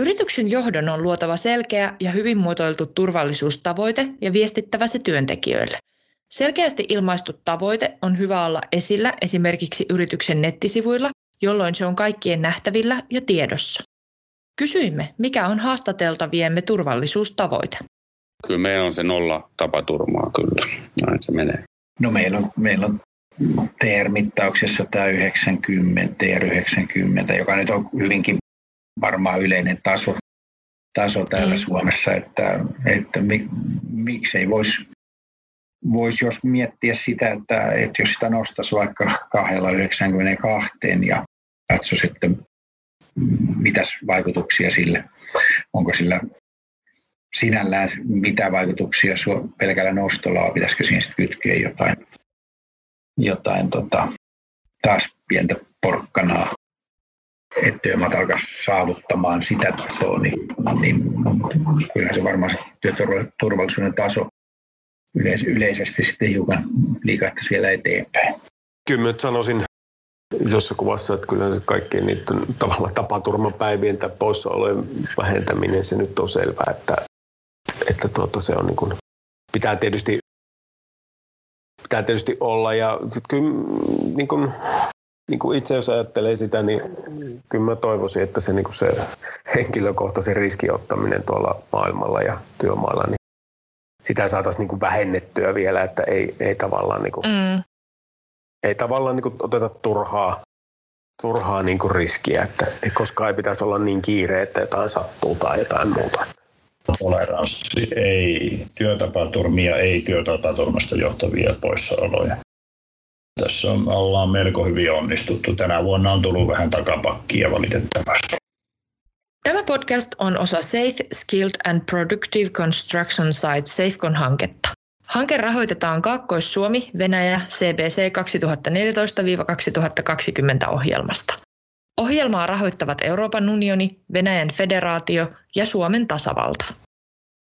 Yrityksen johdon on luotava selkeä ja hyvin muotoiltu turvallisuustavoite ja viestittävä se työntekijöille. Selkeästi ilmaistu tavoite on hyvä olla esillä esimerkiksi yrityksen nettisivuilla, jolloin se on kaikkien nähtävillä ja tiedossa. Kysyimme, mikä on haastateltaviemme turvallisuustavoite. Kyllä meillä on se nolla tapaturmaa kyllä, näin se menee. No meillä on, meillä on TR-mittauksessa tämä 90, TR90, joka nyt on hyvinkin varmaan yleinen taso, taso täällä mm. Suomessa, että, että mi, miksei voisi vois jos miettiä sitä, että, että jos sitä nostaisi vaikka 292 ja katso sitten, mitäs vaikutuksia sille, onko sillä sinällään mitä vaikutuksia pelkällä nostolla on, pitäisikö siinä sitten kytkeä jotain, jotain tota, taas pientä porkkanaa alkaisi saavuttamaan sitä tasoa, niin, niin kyllähän se varmaan se työturvallisuuden taso yleis- yleisesti sitten hiukan liikahtaisi vielä eteenpäin. Kyllä mä sanoisin isossa kuvassa, että kyllä se kaikkien niiden tavallaan tapaturmapäivien tai poissaolojen vähentäminen, se nyt on selvää, että, että tuota, se on niin kuin, pitää tietysti pitää tietysti olla ja kyllä niin kuin, niin kuin itse jos ajattelee sitä, niin kyllä mä toivoisin, että se, niin kuin se henkilökohtaisen riskiottaminen tuolla maailmalla ja työmaalla, niin sitä saataisiin niin kuin vähennettyä vielä, että ei, ei tavallaan, niin kuin, mm. ei tavallaan niin kuin oteta turhaa, turhaa niin kuin riskiä, että koskaan ei pitäisi olla niin kiire, että jotain sattuu tai jotain muuta. Toleranssi ei työtapaturmia, ei työtapaturmasta johtavia poissaoloja. Tässä on, ollaan melko hyvin onnistuttu. Tänä vuonna on tullut vähän takapakkia valitettavasti. Tämä podcast on osa Safe, Skilled and Productive Construction Site SafeCon-hanketta. Hanke rahoitetaan Kaakkois-Suomi, Venäjä, CBC 2014-2020 ohjelmasta. Ohjelmaa rahoittavat Euroopan unioni, Venäjän federaatio ja Suomen tasavalta.